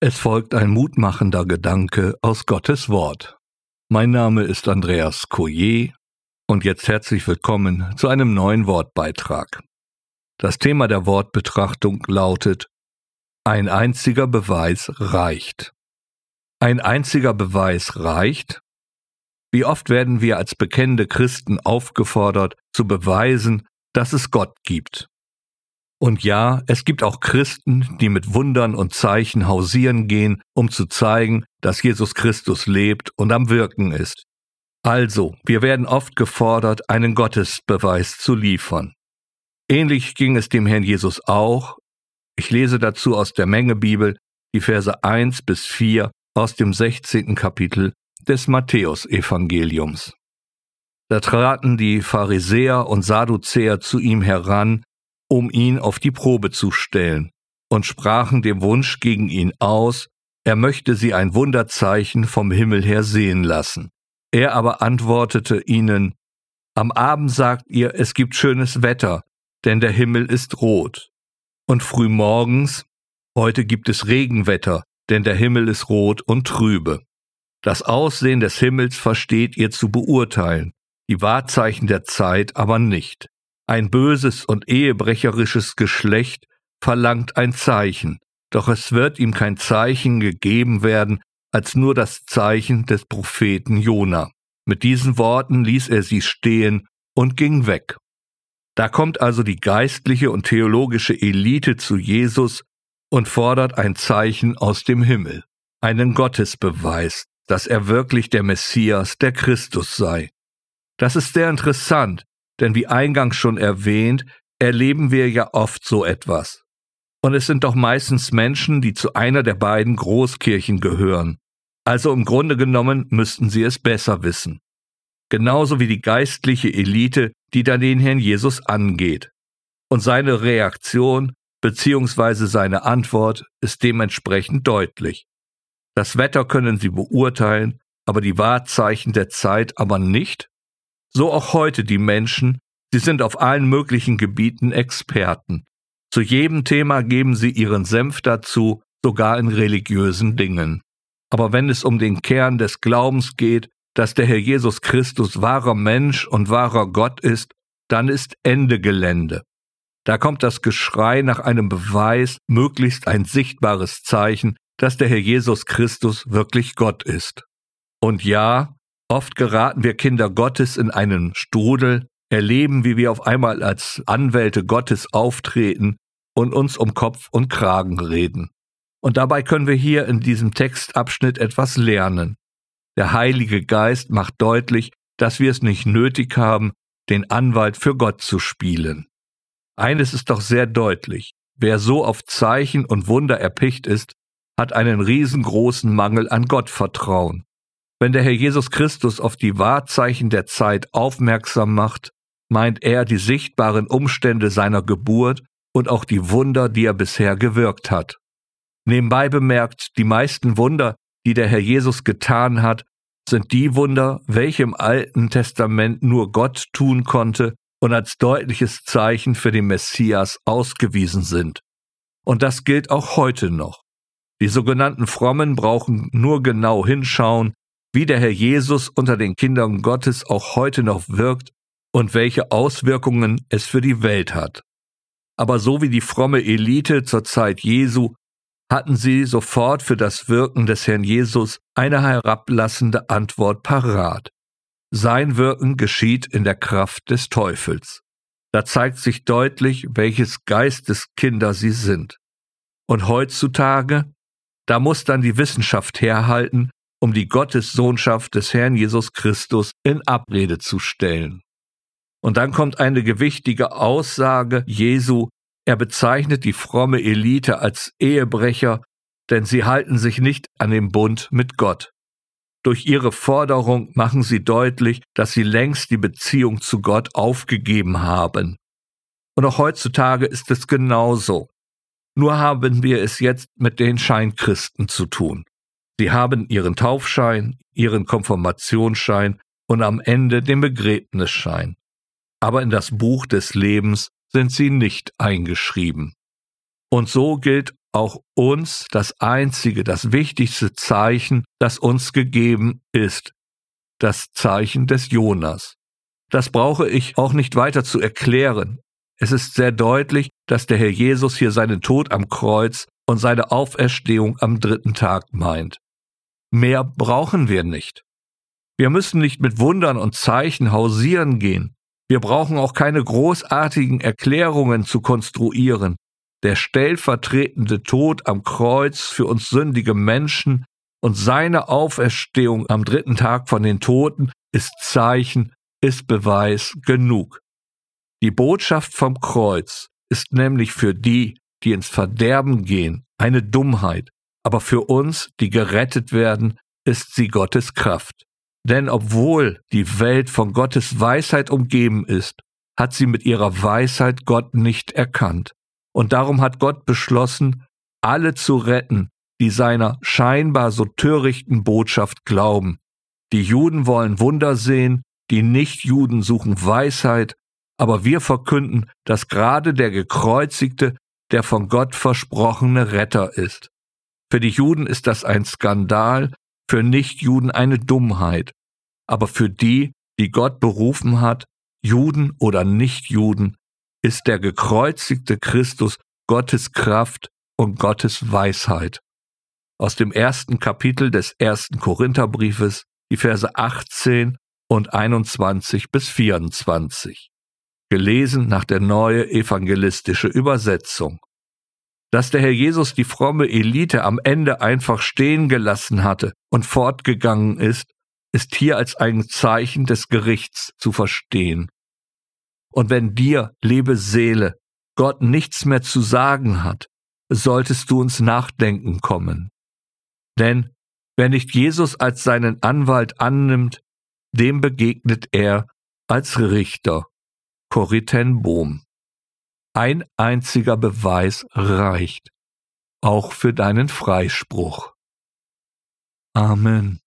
Es folgt ein mutmachender Gedanke aus Gottes Wort. Mein Name ist Andreas Coyer und jetzt herzlich willkommen zu einem neuen Wortbeitrag. Das Thema der Wortbetrachtung lautet Ein einziger Beweis reicht. Ein einziger Beweis reicht? Wie oft werden wir als bekennende Christen aufgefordert, zu beweisen, dass es Gott gibt. Und ja, es gibt auch Christen, die mit Wundern und Zeichen hausieren gehen, um zu zeigen, dass Jesus Christus lebt und am Wirken ist. Also, wir werden oft gefordert, einen Gottesbeweis zu liefern. Ähnlich ging es dem Herrn Jesus auch. Ich lese dazu aus der Menge Bibel die Verse 1 bis 4 aus dem 16. Kapitel des Matthäusevangeliums. Da traten die Pharisäer und Sadduzäer zu ihm heran um ihn auf die Probe zu stellen, und sprachen den Wunsch gegen ihn aus, er möchte sie ein Wunderzeichen vom Himmel her sehen lassen. Er aber antwortete ihnen, Am Abend sagt ihr, es gibt schönes Wetter, denn der Himmel ist rot. Und frühmorgens, heute gibt es Regenwetter, denn der Himmel ist rot und trübe. Das Aussehen des Himmels versteht ihr zu beurteilen, die Wahrzeichen der Zeit aber nicht. Ein böses und ehebrecherisches Geschlecht verlangt ein Zeichen, doch es wird ihm kein Zeichen gegeben werden, als nur das Zeichen des Propheten Jona. Mit diesen Worten ließ er sie stehen und ging weg. Da kommt also die geistliche und theologische Elite zu Jesus und fordert ein Zeichen aus dem Himmel, einen Gottesbeweis, dass er wirklich der Messias, der Christus sei. Das ist sehr interessant, denn wie eingangs schon erwähnt, erleben wir ja oft so etwas. Und es sind doch meistens Menschen, die zu einer der beiden Großkirchen gehören. Also im Grunde genommen müssten sie es besser wissen. Genauso wie die geistliche Elite, die dann den Herrn Jesus angeht. Und seine Reaktion bzw. seine Antwort ist dementsprechend deutlich. Das Wetter können sie beurteilen, aber die Wahrzeichen der Zeit aber nicht so auch heute die Menschen, sie sind auf allen möglichen Gebieten Experten. Zu jedem Thema geben sie ihren Senf dazu, sogar in religiösen Dingen. Aber wenn es um den Kern des Glaubens geht, dass der Herr Jesus Christus wahrer Mensch und wahrer Gott ist, dann ist Ende Gelände. Da kommt das Geschrei nach einem Beweis, möglichst ein sichtbares Zeichen, dass der Herr Jesus Christus wirklich Gott ist. Und ja, Oft geraten wir Kinder Gottes in einen Strudel, erleben, wie wir auf einmal als Anwälte Gottes auftreten und uns um Kopf und Kragen reden. Und dabei können wir hier in diesem Textabschnitt etwas lernen. Der Heilige Geist macht deutlich, dass wir es nicht nötig haben, den Anwalt für Gott zu spielen. Eines ist doch sehr deutlich. Wer so auf Zeichen und Wunder erpicht ist, hat einen riesengroßen Mangel an Gottvertrauen. Wenn der Herr Jesus Christus auf die Wahrzeichen der Zeit aufmerksam macht, meint er die sichtbaren Umstände seiner Geburt und auch die Wunder, die er bisher gewirkt hat. Nebenbei bemerkt, die meisten Wunder, die der Herr Jesus getan hat, sind die Wunder, welche im Alten Testament nur Gott tun konnte und als deutliches Zeichen für den Messias ausgewiesen sind. Und das gilt auch heute noch. Die sogenannten Frommen brauchen nur genau hinschauen, wie der Herr Jesus unter den Kindern Gottes auch heute noch wirkt und welche Auswirkungen es für die Welt hat. Aber so wie die fromme Elite zur Zeit Jesu hatten sie sofort für das Wirken des Herrn Jesus eine herablassende Antwort parat. Sein Wirken geschieht in der Kraft des Teufels. Da zeigt sich deutlich, welches Geisteskinder sie sind. Und heutzutage, da muss dann die Wissenschaft herhalten um die Gottessohnschaft des Herrn Jesus Christus in Abrede zu stellen. Und dann kommt eine gewichtige Aussage Jesu, er bezeichnet die fromme Elite als Ehebrecher, denn sie halten sich nicht an den Bund mit Gott. Durch ihre Forderung machen sie deutlich, dass sie längst die Beziehung zu Gott aufgegeben haben. Und auch heutzutage ist es genauso. Nur haben wir es jetzt mit den Scheinchristen zu tun. Sie haben ihren Taufschein, ihren Konfirmationsschein und am Ende den Begräbnisschein. Aber in das Buch des Lebens sind sie nicht eingeschrieben. Und so gilt auch uns das einzige, das wichtigste Zeichen, das uns gegeben ist, das Zeichen des Jonas. Das brauche ich auch nicht weiter zu erklären. Es ist sehr deutlich, dass der Herr Jesus hier seinen Tod am Kreuz und seine Auferstehung am dritten Tag meint. Mehr brauchen wir nicht. Wir müssen nicht mit Wundern und Zeichen hausieren gehen. Wir brauchen auch keine großartigen Erklärungen zu konstruieren. Der stellvertretende Tod am Kreuz für uns sündige Menschen und seine Auferstehung am dritten Tag von den Toten ist Zeichen, ist Beweis genug. Die Botschaft vom Kreuz ist nämlich für die, die ins Verderben gehen, eine Dummheit, aber für uns, die gerettet werden, ist sie Gottes Kraft. Denn obwohl die Welt von Gottes Weisheit umgeben ist, hat sie mit ihrer Weisheit Gott nicht erkannt. Und darum hat Gott beschlossen, alle zu retten, die seiner scheinbar so törichten Botschaft glauben. Die Juden wollen Wunder sehen, die Nichtjuden suchen Weisheit, aber wir verkünden, dass gerade der Gekreuzigte der von Gott versprochene Retter ist. Für die Juden ist das ein Skandal, für Nichtjuden eine Dummheit, aber für die, die Gott berufen hat, Juden oder Nichtjuden, ist der gekreuzigte Christus Gottes Kraft und Gottes Weisheit. Aus dem ersten Kapitel des ersten Korintherbriefes, die Verse 18 und 21 bis 24 gelesen nach der neue evangelistische Übersetzung. Dass der Herr Jesus die fromme Elite am Ende einfach stehen gelassen hatte und fortgegangen ist, ist hier als ein Zeichen des Gerichts zu verstehen. Und wenn dir, liebe Seele, Gott nichts mehr zu sagen hat, solltest du uns nachdenken kommen. Denn wer nicht Jesus als seinen Anwalt annimmt, dem begegnet er als Richter Corritenboom. Ein einziger Beweis reicht, auch für deinen Freispruch. Amen.